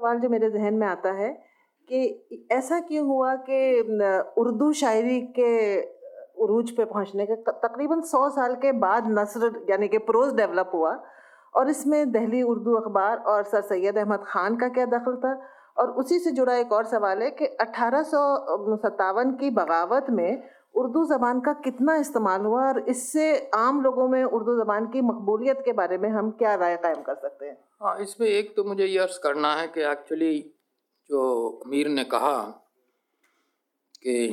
सवाल जो मेरे जहन में आता है कि ऐसा क्यों हुआ कि उर्दू शायरी के उरूज पे पहुँचने के तकरीबन सौ साल के बाद नसर, यानी कि प्रोज डेवलप हुआ और इसमें दहली उर्दू अखबार और सर सैयद अहमद ख़ान का क्या दखल था? और उसी से जुड़ा एक और सवाल है कि अठारह की बगावत में उर्दू ज़बान का कितना इस्तेमाल हुआ और इससे आम लोगों में उर्दू ज़बान की मकबूलियत के बारे में हम क्या राय कायम कर सकते हैं? हाँ इसमें एक तो मुझे ये अर्ज़ करना है कि एक्चुअली जो अमीर ने कहा कि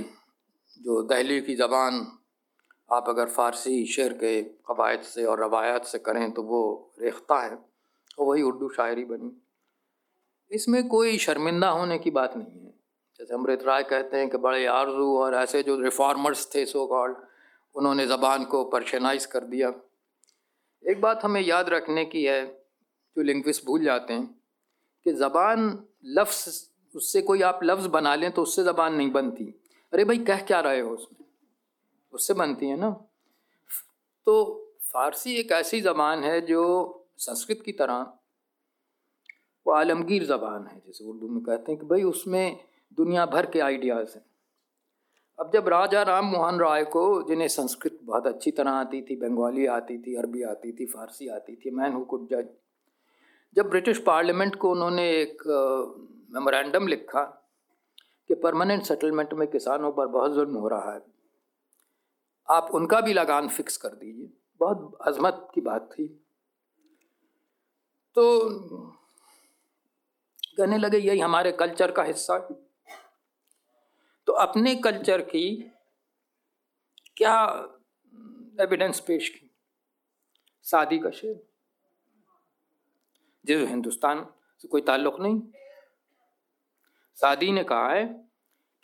जो दहली की ज़बान आप अगर फ़ारसी शेर के कवायद से और रवायात से करें तो वो रेख्ता है तो वही उर्दू शायरी बनी। इसमें कोई शर्मिंदा होने की बात नहीं है। जैसे अमृत राय कहते हैं कि बड़े आरज़ू और ऐसे जो रिफॉर्मर्स थे सो कॉल्ड उन्होंने ज़बान को पर्शनाइज कर दिया। एक बात हमें याद रखने की है, जो लिंग्विस्ट भूल जाते हैं, कि ज़बान लफ्स उससे कोई आप लफ्ज़ बना लें तो उससे ज़बान नहीं बनती। अरे भाई, कह क्या रहे हो उसमें? उससे बनती है ना? तो फ़ारसी एक ऐसी ज़बान है जो संस्कृत की तरह वो आलमगीर ज़बान है, जैसे उर्दू में कहते हैं कि भाई उसमें दुनिया भर के आइडियाज़ हैं। अब जब राजा राम मोहन राय को, जिन्हें संस्कृत बहुत अच्छी तरह आती थी, बंगाली आती थी, अरबी आती थी, फ़ारसी आती थी मैन हु कुड जज। जब ब्रिटिश पार्लियामेंट को उन्होंने एक मेमोरेंडम लिखा कि परमानेंट सेटलमेंट में किसानों पर बहुत जुल्म हो रहा है, आप उनका भी लगान फिक्स कर दीजिए। बहुत अजमत की बात थी। तो कहने लगे, यही हमारे कल्चर का हिस्सा है। अपने कल्चर की क्या एविडेंस पेश की? शादी का शेर। जिस हिंदुस्तान से कोई ताल्लुक नहीं। शादी ने कहा है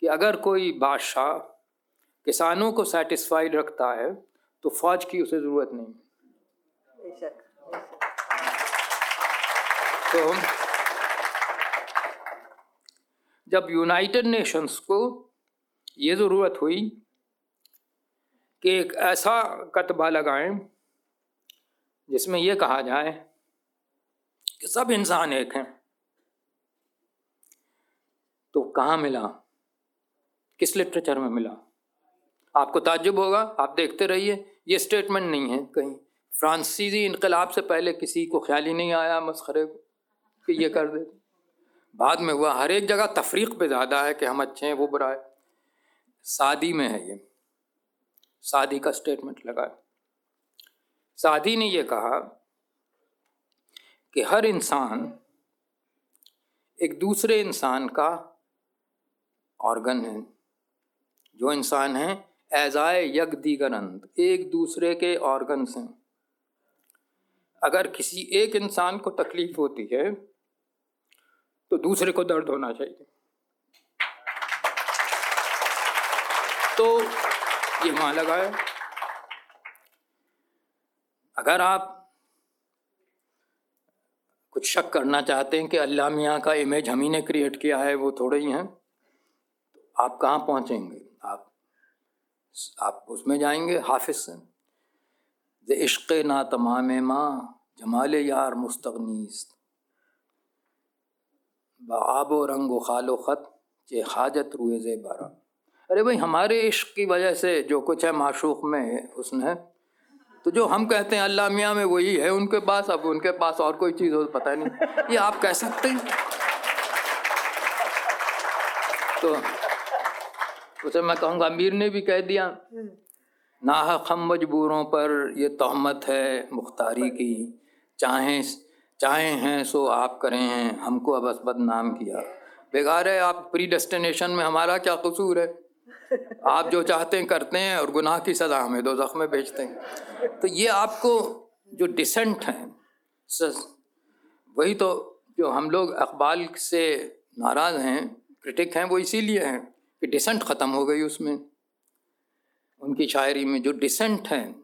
कि अगर कोई बादशाह किसानों को सेटिस्फाइड रखता है तो फौज की उसे ज़रूरत नहीं। तो जब यूनाइटेड नेशंस को ये ज़रूरत हुई कि एक ऐसा कतबा लगाएँ जिसमें यह कहा जाए कि सब इंसान एक हैं। तो कहाँ मिला? किस लिटरेचर में मिला? आपको ताजुब होगा, आप देखते रहिए। ये स्टेटमेंट नहीं है कहीं। फ्रांसीसी इनकलाब से पहले किसी को ख्याल ही नहीं आया मसखरे को कि ये कर दे। बाद में हुआ, हर एक जगह तफरीक पे ज़्यादा है कि हम अच्छे हैं, वो बुरा है। शादी में है ये। शादी का स्टेटमेंट लगा। शादी ने ये कहा कि हर इंसान एक दूसरे इंसान का ऑर्गन है। जो इंसान है एजाए यग दीगरंद एक दूसरे के ऑर्गन्स हैं। अगर किसी एक इंसान को तकलीफ़ होती है तो दूसरे को दर्द होना चाहिए। तो ये वहाँ लगा है अगर आप कुछ शक करना चाहते हैं कि अल्लाह मियाँ का इमेज हम ही ने क्रिएट किया है, वो थोड़े ही हैं तो आप कहाँ पहुँचेंगे? आप आप उसमें जाएँगे, हाफिज से। इश्क ना तमाम माँ, जमाल यार मुस्तनीस बाब रंग खालो ख़त चे हाजत रुए जे बारा अरे भाई हमारे इश्क की वजह से जो कुछ है माशूक में हुसन है तो जो हम कहते हैं अल्लाह मियाँ में वही है उनके पास अब उनके पास और कोई चीज़ हो तो पता नहीं। ये आप कह सकते हैं? तो उसे मैं कहूँगा अमीर ने भी कह दिया नाह हम मजबूरों पर ये तहमत है मुख्तारी की चाहें चाहे हैं सो आप करें हैं हमको अब बदनाम किया। बेकार है आप प्री डेस्टिनेशन में हमारा क्या कसूर है? आप जो चाहते हैं करते हैं और गुनाह की सज़ा हमें दो जख्म भेजते हैं। तो ये आपको जो डिसेंट हैं वही तो जो हम लोग अकबाल से नाराज़ हैं क्रिटिक हैं, वो इसीलिए हैं कि डिसेंट ख़त्म हो गई उसमें। उनकी शायरी में जो डिसेंट हैं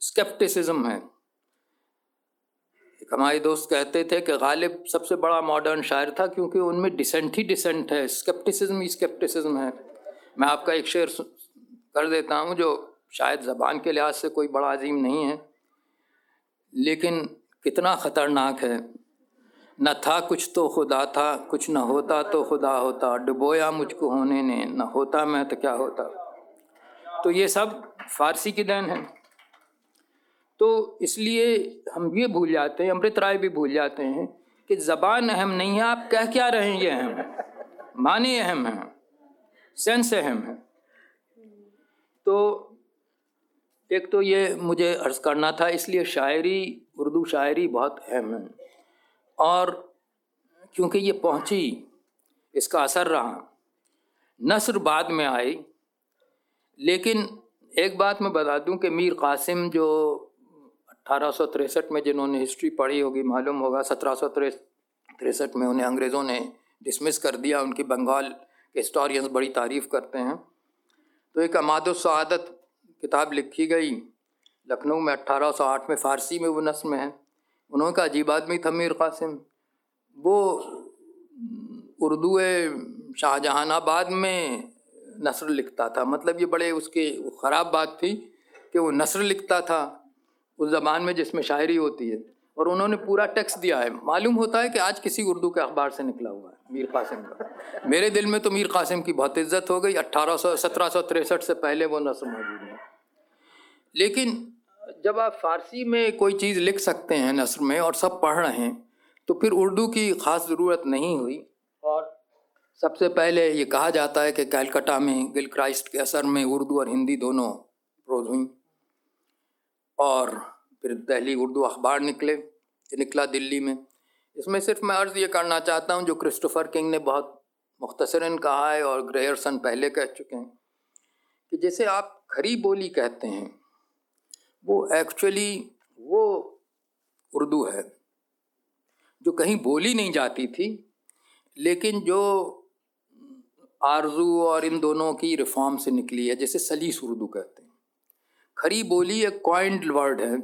स्केप्टिसिज्म है। एक हमारे दोस्त कहते थे कि गालिब सबसे बड़ा मॉडर्न शायर था क्योंकि उनमें डिसेंट ही डिसेंट है स्केप्टिसिज्म ही स्केप्टिसिज्म है। मैं आपका एक शेर कर देता हूँ, जो शायद ज़बान के लिहाज से कोई बड़ा अजीम नहीं है। लेकिन कितना ख़तरनाक है। न था कुछ तो खुदा था, कुछ न होता तो खुदा होता। डुबोया मुझको होने ने, न होता मैं तो क्या होता। तो ये सब फारसी की देन है। तो इसलिए हम ये भूल जाते हैं, अमृत राय भी भूल जाते हैं कि ज़बान अहम नहीं है, आप कह क्या रहे हैं, ये अहम माने अहम है। सेंस अहम है तो एक तो ये मुझे अर्ज़ करना था, इसलिए शायरी, उर्दू शायरी बहुत अहम है। और क्योंकि ये पहुँची, इसका असर रहा। नसर बाद में आई, लेकिन एक बात मैं बता दूँ कि मीर कासिम जो अठारह में जिन्होंने हिस्ट्री पढ़ी होगी, मालूम होगा, सत्रह में उन्हें अंग्रेज़ों ने डिसमिस कर दिया, उनकी बंगाल हिस्टोरियंस बड़ी तारीफ़ करते हैं। तो एक अमाद सआदत किताब लिखी गई, लखनऊ में 1808 में फ़ारसी में वो नस्म है। उन्होंने का अजीब आदमी था मीर कासिम। वो उर्दू शाहजहानाबाद में नसर लिखता था। मतलब ये बड़े उसके ख़राब बात थी कि वो नसर लिखता था उस ज़बान में जिसमें शायरी होती है। और उन्होंने पूरा टेक्स्ट दिया है। मालूम होता है कि आज किसी उर्दू के अखबार से निकला हुआ है, मीर कासिम का। मेरे दिल में तो मीर कासिम की बहुत इज़्ज़त हो गई। अट्ठारह सौ, सत्रह सौ तिरसठ से पहले वो नस्ल मौजूद है लेकिन जब आप फ़ारसी में कोई चीज़ लिख सकते हैं नस्र में और सब पढ़ रहे हैं तो फिर उर्दू की ख़ास ज़रूरत नहीं हुई। और सबसे पहले ये कहा जाता है कि कैलकटा में गिल क्राइस्ट के असर में उर्दू और हिंदी दोनों प्रोज हुई। और फिर दहली उर्दू अखबार निकले निकला दिल्ली में। इसमें सिर्फ़ मैं अर्ज़ ये करना चाहता हूँ, जो क्रिस्टोफर किंग ने बहुत मुख्तसरन कहा है और ग्रेयरसन पहले कह चुके हैं, कि जैसे आप खरी बोली कहते हैं, वो एक्चुअली वो उर्दू है, जो कहीं बोली नहीं जाती थी, लेकिन जो आरज़ू और इन दोनों की रिफॉर्म से निकली है, जैसे सलीस उर्दू कहते हैं। खरी बोली एक कॉइंड वर्ड है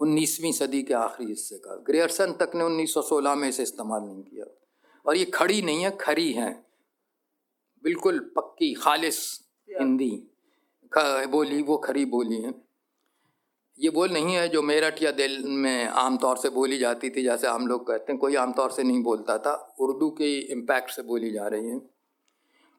उन्नीसवीं सदी के आखिरी हिस्से का। ग्रेयरसन तक ने 1916 में इसे इस्तेमाल नहीं किया। और ये खड़ी नहीं है, खरी है। बिल्कुल पक्की, खालिस हिंदी। बोली, वो खरी बोली है। ये बोल नहीं है जो मेरठ या दिल में आम तौर से बोली जाती थी, जैसे हम लोग कहते हैं, कोई आम तौर से नहीं बोलता था। उर्दू के इम्पैक्ट से बोली जा रही है।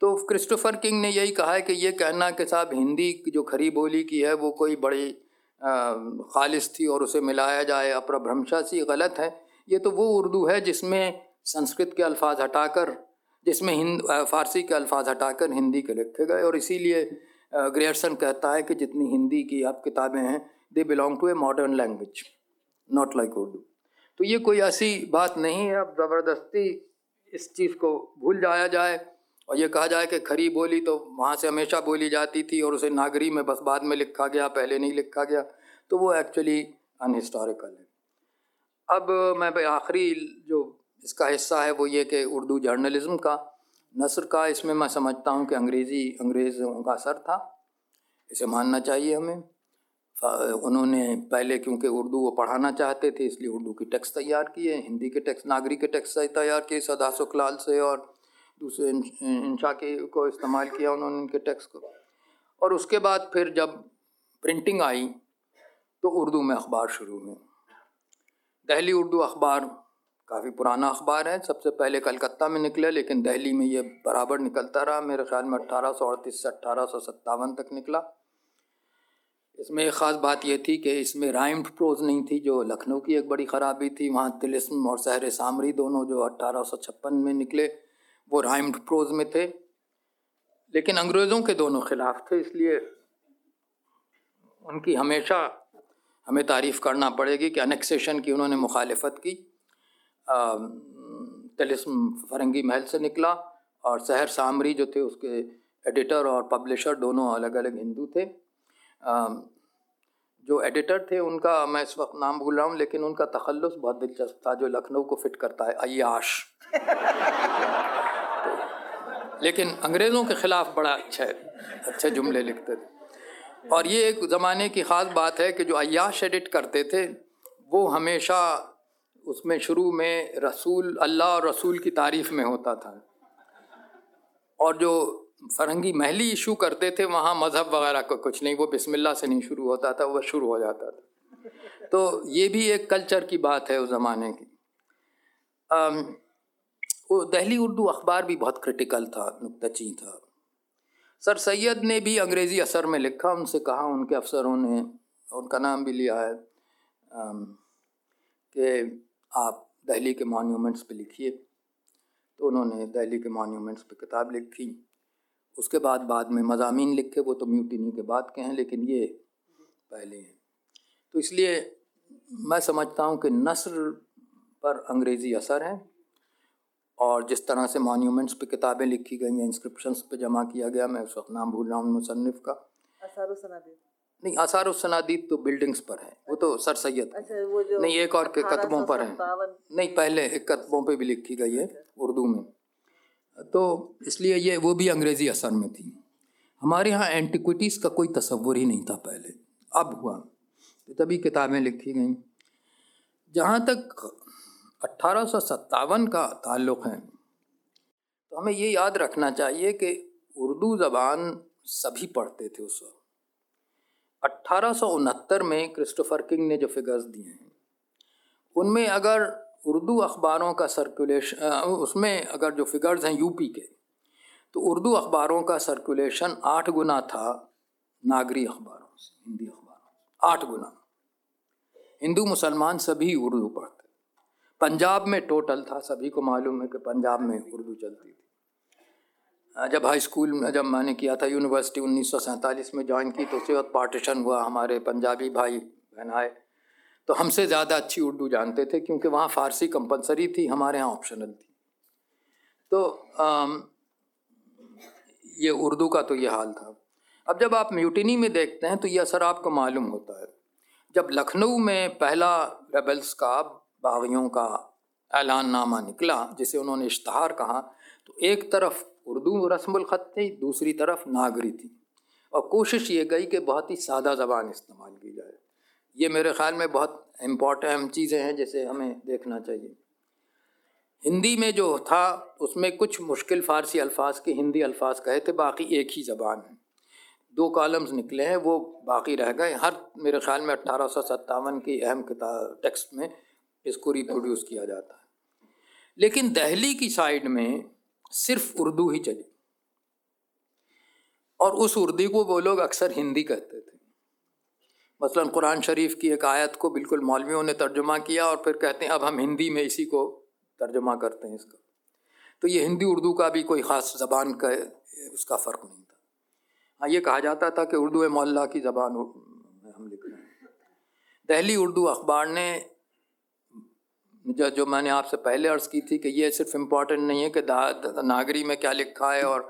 तो क्रिस्टोफर किंग ने यही कहा है कि ये कहना कि साहब हिंदी जो खरी बोली की है, वो कोई बड़ी खालिश थी और उसे मिलाया जाए अपरभ्रंशा सी गलत है। ये तो वो उर्दू है जिसमें संस्कृत के अल्फाज हटाकर, जिसमें हिंद फ़ारसी के अल्फाज हटाकर हिंदी के लिखे गए। और इसीलिए ग्रेयरसन कहता है कि जितनी हिंदी की अब किताबें हैं they belong to a modern language not like Urdu. तो ये कोई ऐसी बात नहीं है। अब ज़बरदस्ती इस चीज़ को भूल जाया जाए। और ये कहा जाए कि खरी बोली तो वहाँ से हमेशा बोली जाती थी और उसे नागरी में बस बाद में लिखा गया, पहले नहीं लिखा गया। तो वो एक्चुअली अनहिस्टोरिकल है। अब मैं भाई आखिरी जो इसका हिस्सा है वो ये कि उर्दू जर्नलिज्म का, नसर का, इसमें मैं समझता हूँ कि अंग्रेज़ी, अंग्रेज़ों का असर था। इसे मानना चाहिए हमें। उन्होंने पहले क्योंकि उर्दू वो पढ़ाना चाहते थे, इसलिए उर्दू की टेक्स्ट तैयार किए हिंदी के टेक्स्ट नागरी के टेक्स्ट तैयार किए सदा सुखलाल से और दूसरे इंशा के, को इस्तेमाल किया उन्होंने उनके टेक्स्ट को। और उसके बाद फिर जब प्रिंटिंग आई तो उर्दू में अखबार शुरू हुए। दहली उर्दू अखबार काफ़ी पुराना अखबार है, सबसे पहले कलकत्ता में निकले, लेकिन दहली में ये बराबर निकलता रहा। मेरे ख्याल में अट्ठारह सौ अड़तीस से अट्ठारह सौ सत्तावन तक निकला। इसमें एक ख़ास बात यह थी कि इसमें राइम्ड प्रोज नहीं थी, जो लखनऊ की एक बड़ी ख़राबी थी। वहाँ तिलिस्म और सहर सामरी दोनों जो अट्ठारह सौ छप्पन में निकले वो राइम्ड प्रोज में थे लेकिन अंग्रेज़ों के दोनों खिलाफ थे इसलिए उनकी हमेशा हमें तारीफ़ करना पड़ेगी कि अनेक्सेशन की उन्होंने मुखालफत की। तलिस्म फरंगी महल से निकला और शहर सामरी जो थे उसके एडिटर और पब्लिशर दोनों अलग अलग हिंदू थे। आ, जो एडिटर थे उनका मैं इस वक्त नाम भूल रहा हूँ लेकिन उनका तखल्लुस बहुत दिलचस्प था जो लखनऊ को फिट करता है अयाश लेकिन अंग्रेज़ों के ख़िलाफ़ बड़ा अच्छा अच्छे जुमले लिखते थे। और ये एक ज़माने की ख़ास बात है कि जो अयाश एडिट करते थे, वो हमेशा उसमें शुरू में रसूल, अल्लाह और रसूल की तारीफ़ में होता था। और जो फरंगी महली इशू करते थे, वहाँ मज़हब वगैरह का कुछ नहीं, वो बिस्मिल्लाह से नहीं शुरू होता था वह शुरू हो जाता था। तो ये भी एक कल्चर की बात है उस ज़माने की। वो दहली उर्दू अखबार भी बहुत क्रिटिकल था नुकतची था। सर सैयद ने भी अंग्रेज़ी असर में लिखा, उनसे कहा, उनके अफसरों ने, उनका नाम भी लिया है कि आप दहली के मॉन्यूमेंट्स पे लिखिए। तो उन्होंने दहली के मॉन्यूमेंट्स पे किताब लिखी। उसके बाद बाद में मजामी लिखे, वो तो म्यूटिनी के बाद के हैं, लेकिन ये पहले हैं। तो इसलिए मैं समझता हूँ कि नसर पर अंग्रेज़ी असर है। और जिस तरह से मॉन्यूमेंट्स पे किताबें लिखी गई हैं इंस्क्रिप्शंस पे जमा किया गया मैं उस वक्त नाम भूल रहा हूँ मुसनफ़ का। नहीं आसार सनादीद तो बिल्डिंग्स पर है वो तो सर सैद अच्छा नहीं एक और के कतबों पर है। नहीं पहले एक कतबों पे भी लिखी गई है उर्दू में। तो इसलिए ये वो भी अंग्रेज़ी असर में थी। हमारे यहाँ एंटिक्विटीज़ का कोई तस्वुर ही नहीं था पहले। अब हुआ। तो तभी किताबें लिखी गई। जहाँ तक अट्ठारह का ताल्लुक़ है। तो हमें ये याद रखना चाहिए कि उर्दू ज़बान सभी पढ़ते थे उस वक्त। अट्ठारह में क्रिस्टोफर किंग ने जो फिगर्स दिए हैं, उनमें अगर उर्दू अखबारों का सर्कुलेशन उसमें अगर जो फिगर्स हैं यूपी के तो उर्दू अखबारों का सर्कुलेशन आठ गुना था नागरी अखबारों से, हिंदी अखबारों आठ गुना। हिंदू मुसलमान सभी उर्दू पढ़ते पंजाब में टोटल था सभी को मालूम है कि पंजाब में उर्दू चलती थी। जब हाई स्कूल में जब मैंने किया था यूनिवर्सिटी उन्नीस सौ सैंतालीस में ज्वाइन की तो उसके बाद पार्टीशन हुआ हमारे पंजाबी भाई बहन आए। तो हमसे ज़्यादा अच्छी उर्दू जानते थे क्योंकि वहाँ फ़ारसी कंपलसरी थी हमारे यहाँ ऑप्शनल थी। तो आम, ये उर्दू का तो ये हाल था। अब जब आप म्यूटिनी में देखते हैं तो ये असर आपको मालूम होता है। जब लखनऊ में पहला रेबल्स का बागियों का ऐलान नामा निकला, जिसे उन्होंने इश्तहार कहा तो एक तरफ़ उर्दू रस्मखत थी, दूसरी तरफ़ नागरी थी। और कोशिश ये गई कि बहुत ही सादा ज़बान इस्तेमाल की जाए। ये मेरे ख़्याल में बहुत इम्पोर्टेंट चीज़ें हैं, जिसे हमें देखना चाहिए। हिंदी में जो था, उसमें कुछ मुश्किल फ़ारसी अल्फाज के हिंदी अल्फाज कहे थे, बाकी एक ही ज़बान है। दो कॉलम्स निकले हैं, वो बाकी रह गए। हर मेरे ख़्याल में अट्ठारह सौ सत्तावन की अहम किताब, टेक्स्ट में इसको रिप्रोड्यूस किया जाता है। लेकिन दहली की साइड में सिर्फ़ उर्दू ही चली। और उस उर्दू को वो लोग अक्सर हिंदी कहते थे। मसलन कुरान शरीफ की एक आयत को बिल्कुल मौलवियों ने तर्जुमा किया और फिर कहते हैं, अब हम हिंदी में इसी को तर्जुमा करते हैं इसका। तो ये हिंदी उर्दू का भी कोई ख़ास ज़बान का, उसका फ़र्क नहीं था। हाँ ये कहा जाता था कि उर्दू मौल्ला की ज़बान हम लिख रहे हैं। दहली उर्दू अखबार ने जो जो मैंने आपसे पहले अर्ज़ की थी कि ये सिर्फ़ इंपॉर्टेंट नहीं है कि नागरी में क्या लिखा है और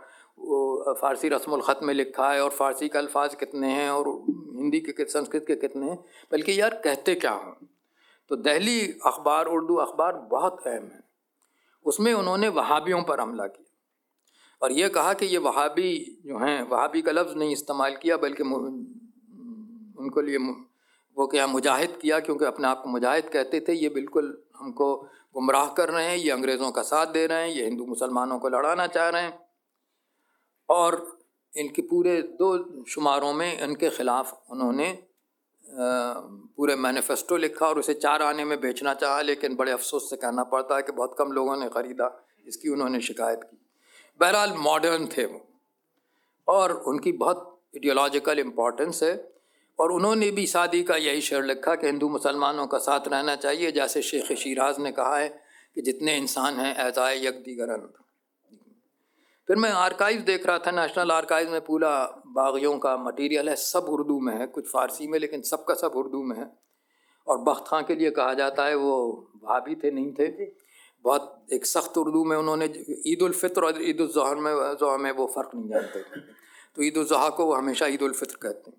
फ़ारसी रस्म ख़त में लिखा है और फ़ारसी के अल्फाज कितने हैं और हिंदी के संस्कृत के कितने हैं। बल्कि यार कहते क्या हैं? तो दहली अखबार, उर्दू अखबार बहुत अहम है। उसमें उन्होंने वहाबियों पर हमला किया। और ये कहा कि ये वहाबी जो हैं, वहाबी का लफ्ज़ नहीं इस्तेमाल किया, बल्कि उनको लिए वो क्या मुजाहिद किया क्योंकि अपने आप को मुजाहिद कहते थे, ये बिल्कुल हमको गुमराह कर रहे हैं, ये अंग्रेज़ों का साथ दे रहे हैं, ये हिंदू मुसलमानों को लड़ाना चाह रहे हैं। और इनके पूरे दो शुमारों में इनके ख़िलाफ़ उन्होंने पूरे मैनिफेस्टो लिखा और उसे चार आने में बेचना चाहा, लेकिन बड़े अफसोस से कहना पड़ता है कि बहुत कम लोगों ने ख़रीदा, इसकी उन्होंने शिकायत की। बहरहाल मॉडर्न थे वो। और उनकी बहुत इडियोलॉजिकल इम्पोर्टेंस है। और उन्होंने भी शादी का यही शेर लिखा कि हिंदू मुसलमानों का साथ रहना चाहिए, जैसे शेख शिराज ने कहा है कि जितने इंसान हैं एजाए यकदी गरन। फिर मैं आर्काइव देख रहा था नेशनल आर्काइव में पूरा बागियों का मटेरियल है, सब उर्दू में है, कुछ फ़ारसी में, लेकिन सब का सब उर्दू में है। और बख्त खां के लिए कहा जाता है, वो भाभी थे, नहीं थे। बहुत एक सख्त उर्दू में उन्होंने ईद उलफ़ितर और ईद में, ज़ोह में वो फ़र्क नहीं जानते। तो ईद उज़हा को वो हमेशा ईद उलफ़ितर कहते हैं।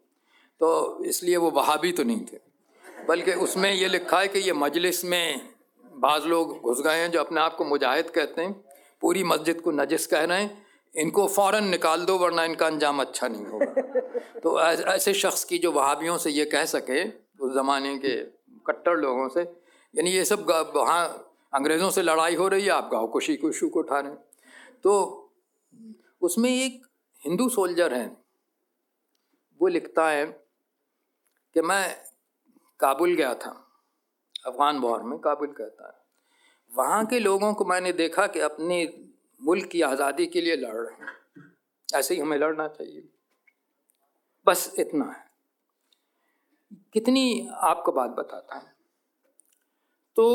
तो इसलिए वो वहाबी तो नहीं थे। बल्कि उसमें ये लिखा है कि ये मजलिस में बाज़ लोग घुस गए हैं जो अपने आप को मुजाहिद कहते हैं। पूरी मस्जिद को नजिस कह रहे हैं। इनको फ़ौर निकाल दो, वरना इनका अंजाम अच्छा नहीं होगा। तो ऐसे शख्स की जो वहाबियों से ये कह सके, उस ज़माने के कट्टर लोगों से, यानी ये सब वहाँ अंग्रेज़ों से लड़ाई हो रही है, आप गाँव खुशी खुशू को उठा रहे हैं। तो उसमें एक हिंदू सोल्जर हैं। वो लिखता है कि मैं काबुल गया था, अफ़गान वॉर में काबुल कहता है वहाँ के लोगों को मैंने देखा कि अपने मुल्क की आज़ादी के लिए लड़ रहे हैं। ऐसे ही हमें लड़ना चाहिए। बस इतना है। कितनी आपको बात बताता है। तो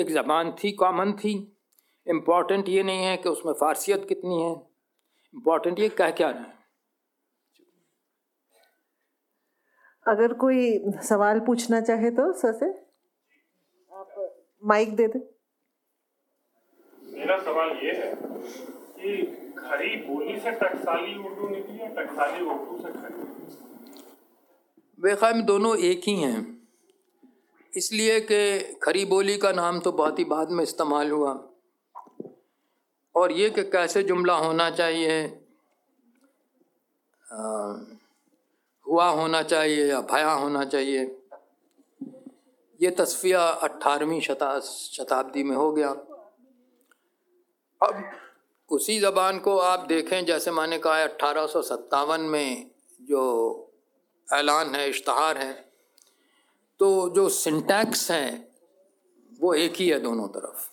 एक ज़बान थी, कॉमन थी। इंपॉर्टेंट ये नहीं है कि उसमें फारसियत कितनी है। इंपॉर्टेंट ये कह क्या रहे हैं? अगर कोई सवाल पूछना चाहे तो सर से आप माइक दे दे। मेरा सवाल ये है कि खरी बोली से टकसाली उर्दू निकली या टकसाली उर्दू से खरी? बेखैर दोनों एक ही हैं। इसलिए कि खरी बोली का नाम तो बहुत ही बाद में इस्तेमाल हुआ। और ये कि कैसे जुमला होना चाहिए आ, हुआ होना चाहिए या भया होना चाहिए। ये तस्फिया अट्ठारहवीं शता, शताब्दी में हो गया। अब उसी ज़बान को आप देखें, जैसे मैंने कहा है अट्ठारह में जो ऐलान है, इश्तहार है तो जो सिंटैक्स हैं, वो एक ही है दोनों तरफ़।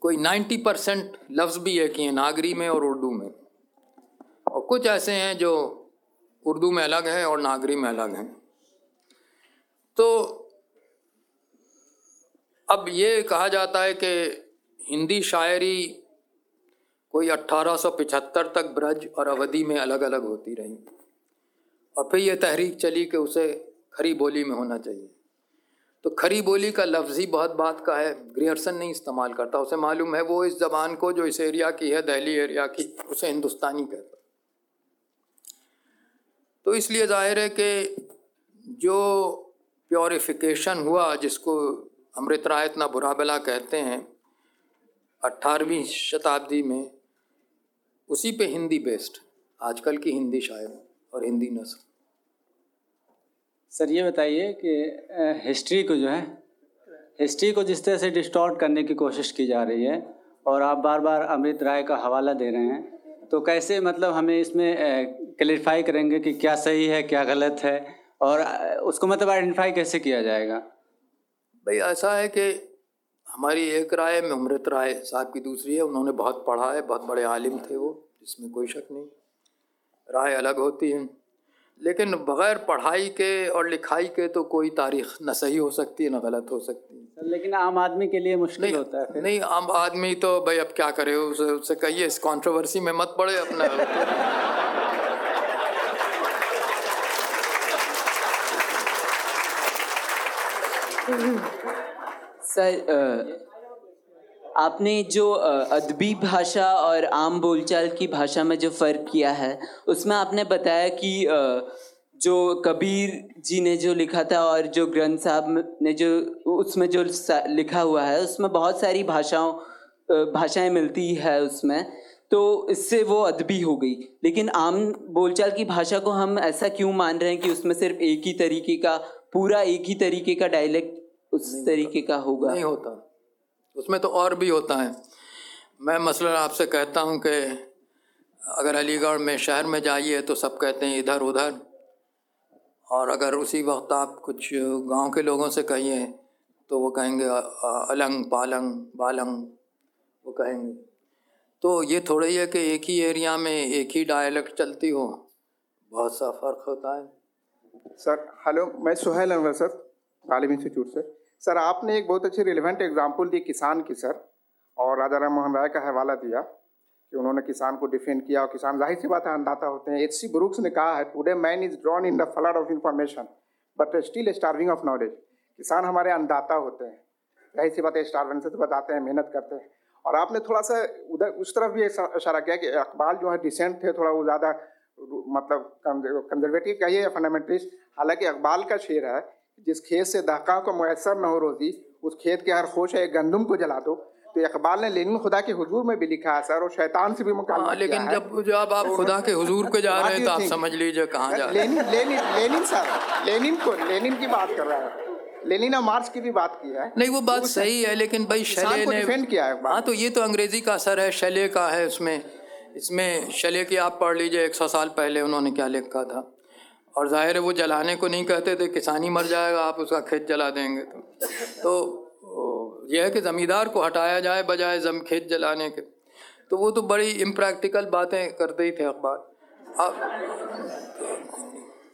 कोई 90 परसेंट लफ्ज़ भी एक ही हैं, नागरी में और उर्दू में। और कुछ ऐसे हैं जो उर्दू में अलग है और नागरी में अलग है। तो अब ये कहा जाता है कि हिंदी शायरी कोई 1875 तक ब्रज और अवधि में अलग अलग होती रही। और फिर ये तहरीक चली कि उसे खरी बोली में होना चाहिए। तो खरी बोली का लफ्ज़ ही बहुत बात का है, ग्रियर्सन नहीं इस्तेमाल करता। उसे मालूम है वो इस ज़बान को जो इस एरिया की है दहली एरिया की, उसे हिंदुस्तानी कहता तो इसलिए ज़ाहिर है कि जो प्योरिफिकेशन हुआ, जिसको अमृत राय इतना बुरा भला कहते हैं अट्ठारहवीं शताब्दी में, उसी पे हिंदी बेस्ड आजकल की हिंदी शायर और हिंदी नस्ल। सर, ये बताइए कि हिस्ट्री को जो है हिस्ट्री को जिस तरह से डिस्टॉर्ट करने की कोशिश की जा रही है, और आप बार बार अमृत राय का हवाला दे रहे हैं तो कैसे मतलब हमें इसमें क्लेरिफाई करेंगे कि क्या सही है, क्या गलत है? और उसको मतलब आइडेंटिफाई कैसे किया जाएगा? भाई, ऐसा है कि हमारी एक राय में अमृत राय साहब की दूसरी है। उन्होंने बहुत पढ़ा है, बहुत बड़े आलिम थे वो इसमें कोई शक नहीं। राय अलग होती है। लेकिन बग़ैर पढ़ाई के और लिखाई के तो कोई तारीख न सही हो सकती है ना गलत हो सकती। है लेकिन आम आदमी के लिए मुश्किल होता है नहीं आम आदमी तो भाई अब क्या करे उसे उससे कहिए इस कंट्रोवर्सी में मत पड़े अपना। सर आपने जो अदबी भाषा और आम बोलचाल की भाषा में जो फ़र्क किया है उसमें आपने बताया कि जो कबीर जी ने जो लिखा था और जो ग्रंथ साहब ने जो उसमें जो लिखा हुआ है उसमें बहुत सारी भाषाओं भाषाएँ मिलती है उसमें तो इससे वो अदबी हो गई। लेकिन आम बोलचाल की भाषा को हम ऐसा क्यों मान रहे हैं कि उसमें सिर्फ़ एक ही तरीके का पूरा एक ही तरीके का डायलेक्ट उस तरीके का होगा? नहीं होता। उसमें तो और भी होता है। मैं मसलन आपसे कहता हूँ कि अगर अलीगढ़ में शहर में जाइए तो सब कहते हैं इधर उधर। और अगर उसी वक्त आप कुछ गाँव के लोगों से कहिए तो वो कहेंगे अलंग पालंग बालंग, वो कहेंगे। तो ये थोड़ा ही है कि एक ही एरिया में एक ही डायलेक्ट चलती हो, बहुत सा फ़र्क होता है। सर हेलो मैं सुहेल अनवर सर, तालीम इंस्टीट्यूट से। सर, आपने एक बहुत अच्छी रिलेवेंट एग्ज़ाम्पल दी किसान की, सर, और राजा राम मोहन राय का हवाला दिया कि उन्होंने किसान को डिफेंड किया और किसान ज़ाहिर सी बात है अंदाता होते हैं। एच सी ब्रुक्स ने कहा है today man is drown in the flood of information but still starving of knowledge किसान हमारे अंदाता होते हैं। ज़ाहिर सी बात है स्टार्वन से तो बताते हैं, मेहनत करते हैं। और आपने थोड़ा सा उधर, उस तरफ़ भी इशारा किया कि अकबाल जो है डिसेंट थे, थोड़ा वो ज़्यादा मतलब कंजर्वेटिव कहिए या फंडामेंटलिस्ट हालाँकि अकबाल का शेर है जिस खेत से दहका को मैसर न हो रोजी उस खेत के हर खोश है गंदम को जला दो। तो इकबाल ने लेनिन खुदा के हुजूर में भी लिखा है सर और शैतान से भी मुकाबला हाँ, लेकिन जब जब आप खुदा के हुजूर पे जा रहे हैं तो आप समझ लीजिए कहाँ जा Lenin Lenin Lenin sir Lenin को लेनिन की बात कर रहा है। लेनिन और मार्क्स की भी बात की है। नहीं वो बात तो सही है लेकिन भाई शैले ने डिफेंड किया है हाँ तो ये तो अंग्रेज़ी का असर है शैले का है उसमें। इसमें शैले की आप पढ़ लीजिए एक सौ साल पहले उन्होंने क्या लिखा था? और ज़ाहिर है वो जलाने को नहीं कहते थे, किसान ही मर जाएगा, आप उसका खेत जला देंगे तो। तो यह है कि ज़मींदार को हटाया जाए, बजाय जम खेत जलाने के। तो वो तो बड़ी इम्प्रैक्टिकल बातें करते ही थे अखबार। अच्छा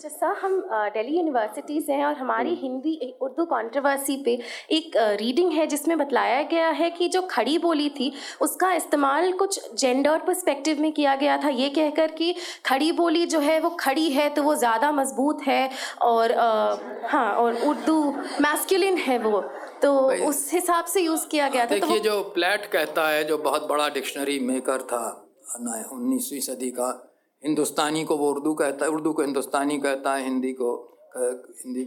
सर हम दिल्ली यूनिवर्सिटीज़ हैं और हमारी हिंदी उर्दू कंट्रोवर्सी पे एक रीडिंग है जिसमें बतलाया गया है कि जो खड़ी बोली थी उसका इस्तेमाल कुछ जेंडर पर्सपेक्टिव में किया गया था। ये कहकर कि खड़ी बोली जो है वो खड़ी है तो वो ज़्यादा मज़बूत है और आ, हाँ और उर्दू मैस्कुलिन है वो। तो उस हिसाब से यूज़ किया गया था देखिए तो जो प्लेट कहता है जो बहुत बड़ा डिक्शनरी मेकर था उन्नीसवीं सदी का हिंदुस्तानी को वो उर्दू कहता है उर्दू को हिंदुस्तानी कहता है हिंदी को हिंदी।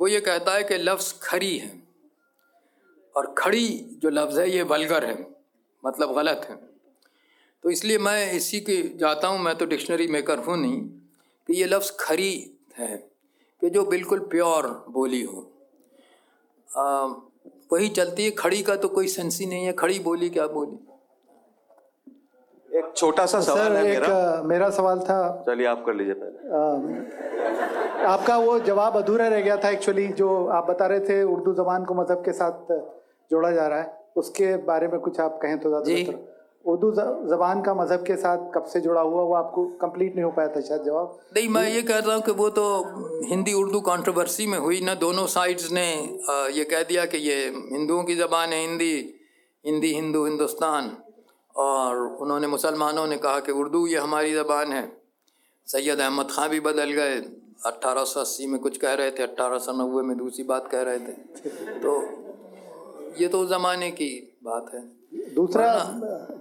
वो ये कहता है कि लफ्ज़ खरी है। और खड़ी जो लफ्ज़ है ये वलगर है मतलब गलत है। तो इसलिए मैं इसी के जाता हूँ मैं तो डिक्शनरी मेकर हूँ नहीं कि ये लफ्ज़ खरी है कि जो बिल्कुल प्योर बोली हो। आ, वही चलती है खड़ी का तो कोई सेंस ही नहीं है खड़ी बोली क्या बोली? एक छोटा सा सवाल है एक, मेरा। मेरा सवाल था। चलिए आप कर लीजिए पहले। आ, आपका वो जवाब अधूरा रह गया था एक्चुअली जो आप बता रहे थे उर्दू जबान को मज़हब के साथ जोड़ा जा रहा है। उसके बारे में कुछ आप कहें तो ज़्यादा उर्दू जबान का मज़हब के साथ कब से जुड़ा हुआ वो आपको कंप्लीट नहीं हो पाया था शायद जवाब? नहीं मैं ये कह रहा हूँ कि वो तो हिंदी उर्दू कंट्रोवर्सी में हुई ना दोनों साइड्स ने ये कह दिया कि ये हिंदुओं की ज़बान है हिंदी हिंदी हिंदू हिंदुस्तान। और उन्होंने मुसलमानों ने कहा कि उर्दू ये हमारी ज़बान है। सैयद अहमद ख़ान भी बदल गए। अट्ठारह सौ अस्सी में कुछ कह रहे थे अट्ठारह सौ नब्बे में दूसरी बात कह रहे थे। तो ये तो ज़माने की बात है। दूसरा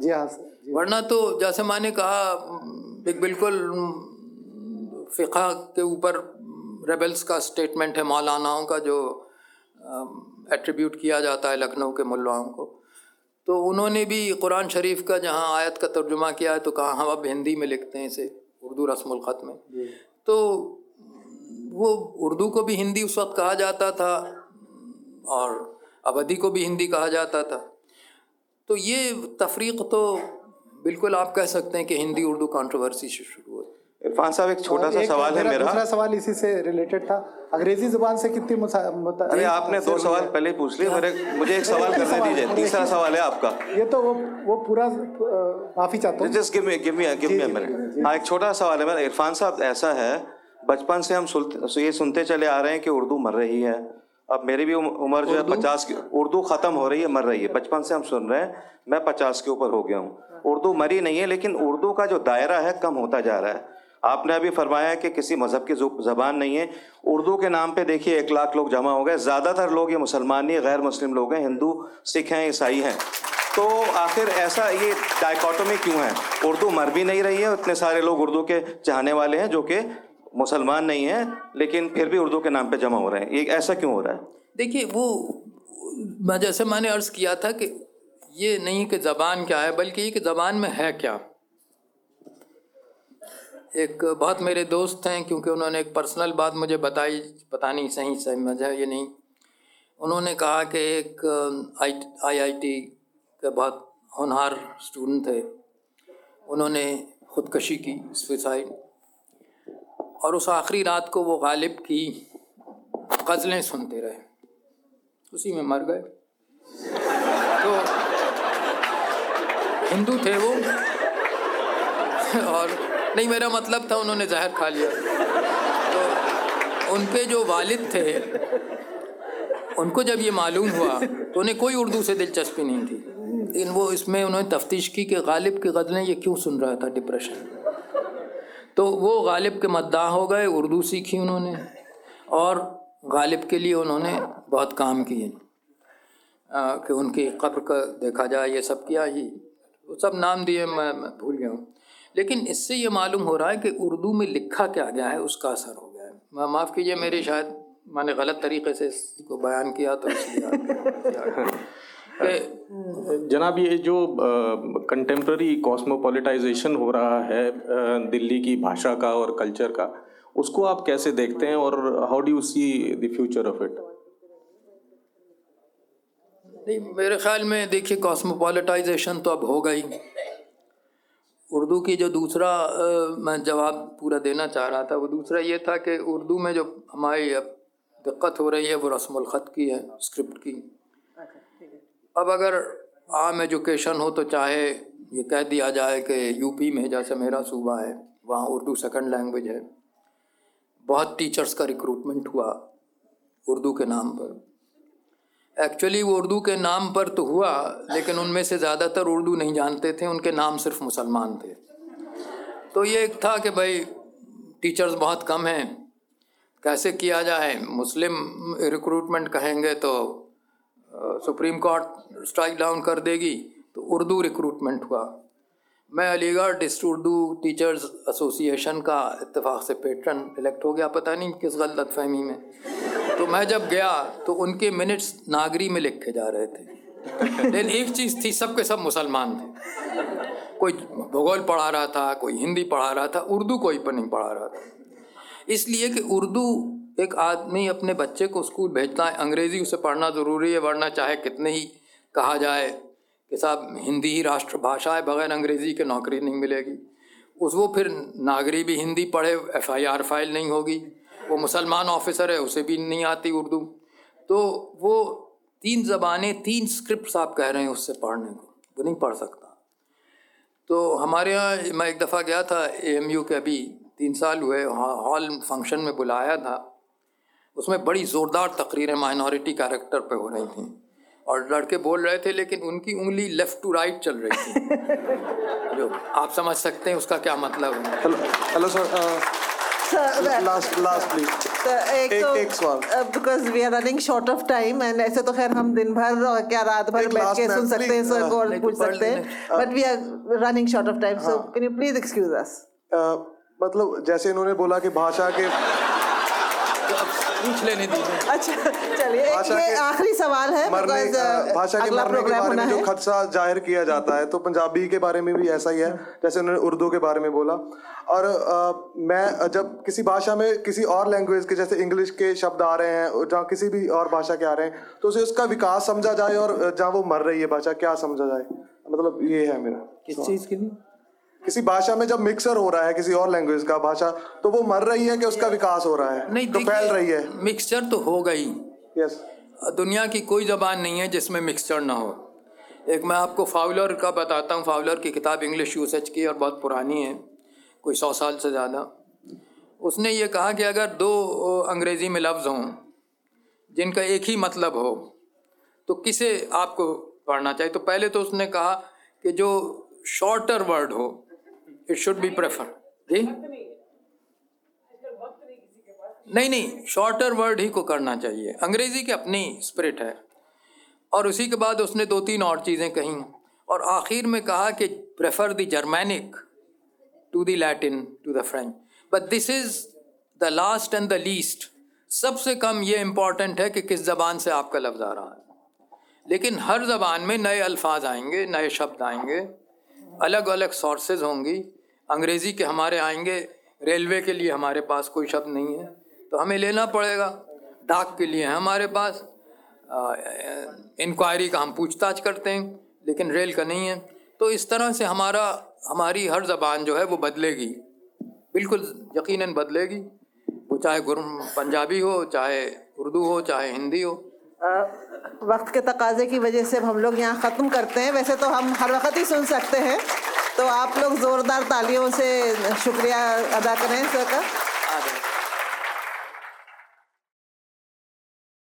जी हाँ वरना तो जैसे माने कहा एक बिल्कुल फ़िका के ऊपर रेबल्स का स्टेटमेंट है मौलानाओं का जो एट्रीब्यूट किया जाता है लखनऊ के मुल्लाओं को। तो उन्होंने भी कुरान शरीफ का जहाँ आयत का तर्जुमा किया है तो कहा हम अब हिंदी में लिखते हैं इसे उर्दू रस्मुल ख़त में। तो वो उर्दू को भी हिंदी उस वक्त कहा जाता था और अवधि को भी हिंदी कहा जाता था। तो ये तफरीक तो बिल्कुल आप कह सकते हैं कि हिंदी उर्दू कंट्रोवर्सी से शुरू इरफान साहब एक छोटा सा सवाल है मेरा दूसरा सवाल इसी से रिलेटेड था। अंग्रेज़ी ज़ुबान से कितनी अरे आपने दो सवाल पहले पूछ लिए मेरे मुझे एक सवाल करने दीजिए। तीसरा सवाल है आपका। ये तो वो वो पूरा माफ़ी चाहता हूँ। Just give me give me give me minute हाँ एक छोटा सवाल है मेरा। इरफान साहब ऐसा है बचपन से हम ये सुनते चले आ रहे हैं कि उर्दू मर रही है। अब मेरी भी उम्र जो है पचास की उर्दू ख़त्म हो रही है मर रही है। बचपन से हम सुन रहे हैं मैं पचास के ऊपर हो गया हूँ। उर्दू मरी नहीं है लेकिन उर्दू का जो दायरा है कम होता जा रहा है। आपने अभी फरमाया कि किसी मज़हब की ज़बान नहीं है। उर्दू के नाम पे देखिए, एक लाख लोग जमा हो गए। ज़्यादातर लोग ये मुसलमान नहीं गैर मुस्लिम लोग हैं, हिंदू, सिख हैं, ईसाई हैं। तो आखिर ऐसा ये डायकॉटोमी क्यों है? उर्दू मर भी नहीं रही है, इतने सारे लोग उर्दू के चाहने वाले हैं जो कि मुसलमान नहीं हैं, लेकिन फिर भी उर्दू के नाम पे जमा हो रहे हैं। ये ऐसा क्यों हो रहा है? देखिए, वो जैसे मैंने अर्ज़ किया था कि ये नहीं कि ज़बान क्या है, बल्कि ये कि ज़बान में है क्या। एक बहुत मेरे दोस्त हैं, क्योंकि उन्होंने एक पर्सनल बात मुझे बताई, पता नहीं सही समझ है ये नहीं। उन्होंने कहा कि एक, आई आई आई टी के बहुत होनहार स्टूडेंट थे। उन्होंने ख़ुदकशी की सुसाइड और उस आखिरी रात को वो गालिब की गज़लें सुनते रहे। उसी में मर गए। तो हिंदू थे वो। और नहीं मेरा मतलब था उन्होंने जहर खा लिया। तो उनके जो वालिद थे उनको जब ये मालूम हुआ तो उन्हें कोई उर्दू से दिलचस्पी नहीं थी। लेकिन वो इसमें उन्होंने तफ्तीश की कि गालिब की गज़लें ये क्यों सुन रहा था डिप्रेशन तो वो गालिब के मद्दा हो गए उर्दू सीखी उन्होंने और गालिब के लिए उन्होंने बहुत काम किए। कि उनकी कब्र का देखा जाए ये सब किया ही। वो सब नाम दिए मैं, मैं भूल गया हूँ। लेकिन इससे ये मालूम हो रहा है कि उर्दू में लिखा क्या गया है उसका असर हो गया है। माफ़ कीजिए मेरी शायद मैंने गलत तरीके से इसको बयान किया तो जनाब ये जो कंटेम्प्रेरी कॉस्मोपोलिटाइजेशन हो रहा है दिल्ली की भाषा का और कल्चर का उसको आप कैसे देखते हैं और how do you see the future of it नहीं मेरे ख्याल में देखिए कॉस्मोपोलिटाइजेशन तो अब हो। गई उर्दू की जो दूसरा मैं जवाब पूरा देना चाह रहा था वो दूसरा ये था कि उर्दू में जो हमारी अब दिक्कत हो रही है वो रस्म ख़त की है स्क्रिप्ट की। अब अगर आम एजुकेशन हो तो चाहे ये कह दिया जाए कि यूपी में जैसे मेरा सूबा है वहाँ उर्दू सेकंड लैंग्वेज है। बहुत टीचर्स का रिक्रूटमेंट हुआ उर्दू के नाम पर। एक्चुअली वो उर्दू के नाम पर तो हुआ, लेकिन उनमें से ज़्यादातर उर्दू नहीं जानते थे, उनके नाम सिर्फ़ मुसलमान थे। तो ये एक था कि भाई टीचर्स बहुत कम हैं। कैसे किया जाए? मुस्लिम रिक्रूटमेंट कहेंगे तो सुप्रीम कोर्ट स्ट्राइक डाउन कर देगी तो उर्दू रिक्रूटमेंट हुआ। मैं Aligarh dist Urdu teachers association का इतफाक़ से पेट्रन इलेक्ट हो गया, पता नहीं किस गलत फहमी में। तो मैं जब गया तो उनके मिनट्स नागरी में लिखे जा रहे थे। लेकिन एक चीज़ थी सब के सब मुसलमान थे। कोई भूगोल पढ़ा रहा था, कोई हिंदी पढ़ा रहा था, उर्दू कोई पर नहीं पढ़ा रहा था। इसलिए कि उर्दू एक आदमी अपने बच्चे को स्कूल भेजता है अंग्रेज़ी उसे पढ़ना ज़रूरी है, वरना चाहे कितने ही कहा जाए कि साहब, हिंदी ही राष्ट्रभाषा है, बगैर अंग्रेज़ी के नौकरी नहीं मिलेगी। उस वो फिर नागरी भी हिंदी पढ़े एफ़ आई आर फ़ाइल नहीं होगी। वो मुसलमान ऑफिसर है उसे भी नहीं आती उर्दू। तो वो तीन ज़बानें तीन स्क्रिप्ट आप कह रहे हैं उससे पढ़ने को। वो नहीं पढ़ सकता। तो हमारे यहाँ मैं एक दफ़ा गया था ए एम यू के अभी तीन साल हुए हॉल फ़ंक्शन में बुलाया था। उसमें बड़ी ज़ोरदार तकरीरें माइनॉरिटी कैरेक्टर पे हो रही थी। और लड़के बोल रहे थे लेकिन उनकी उंगली लेफ़्ट टू राइट चल रही थी। जो आप समझ सकते हैं उसका क्या मतलब है। Hello sir last last please एक, एक तो एक सवाल. Because we are running short of time and ऐसे तो खैर हम दिन भर और क्या रात भर बैठ के सुन सकते हैं सर को पूछ सकते हैं but we are running short of time so can you please excuse us मतलब जैसे इन्होंने बोला कि भाषा के पूछ लेने दीजिए। अच्छा चलिए ये आखिरी सवाल है मरने भाषा के मरने के बारे में जो खदशा ज़ाहिर किया जाता है तो पंजाबी के बारे में भी ऐसा ही है जैसे उन्होंने उर्दू के बारे में बोला। और आ, मैं जब किसी भाषा में किसी और लैंग्वेज के जैसे इंग्लिश के शब्द आ रहे हैं जहाँ किसी भी और भाषा के आ रहे हैं तो उसे उसका विकास समझा जाए और जहाँ वो मर रही है भाषा क्या समझा जाए? मतलब ये है मेरा किस चीज़ के लिए? किसी भाषा में जब मिक्सर हो रहा है किसी और लैंग्वेज का भाषा तो वो मर रही है कि उसका विकास हो रहा है? नहीं तो फैल रही है। मिक्सचर तो ही। यस दुनिया की कोई जबान नहीं है जिसमें मिक्सचर ना हो। एक मैं आपको फाउलर का बताता हूँ। फाउलर की किताब इंग्लिश यूसेज की और बहुत पुरानी है कोई सौ साल से ज़्यादा। उसने ये कहा कि अगर दो अंग्रेज़ी में लफ्ज़ हों जिनका एक ही मतलब हो तो किसे आपको पढ़ना चाहिए? तो पहले तो उसने कहा कि जो शॉर्टर वर्ड हो इट शुड बी प्रेफर जी? नहीं नहीं शॉर्टर वर्ड ही को करना चाहिए। अंग्रेज़ी की अपनी स्पिरिट है। और उसी के बाद उसने दो तीन और चीज़ें कही। और आखिर में कहा कि prefer the Germanic to the Latin to the French but this is the last and the least सबसे कम ये इंपॉर्टेंट है कि किस ज़बान से आपका लफ्ज़ आ रहा है। लेकिन हर ज़बान में नए अल्फाज आएँगे, नए शब्द आएँगे। अलग अलग सोर्सेज होंगी। अंग्रेज़ी के हमारे आएँगे रेलवे के लिए हमारे पास कोई शब्द नहीं है तो हमें लेना पड़ेगा डाक के लिए हमारे पास। इंक्वायरी का हम पूछताछ करते हैं लेकिन रेल का नहीं है। तो इस तरह से हमारा हमारी हर ज़बान जो है वो बदलेगी। बिल्कुल यकीनन बदलेगी। वो चाहे पंजाबी हो चाहे उर्दू हो चाहे हिंदी हो। आ, वक्त के तकाजे की वजह से हम लोग यहाँ ख़त्म करते हैं। वैसे तो हम हर वक्त ही सुन सकते हैं। तो आप लोग ज़ोरदार तालियों से शुक्रिया अदा करें सर का।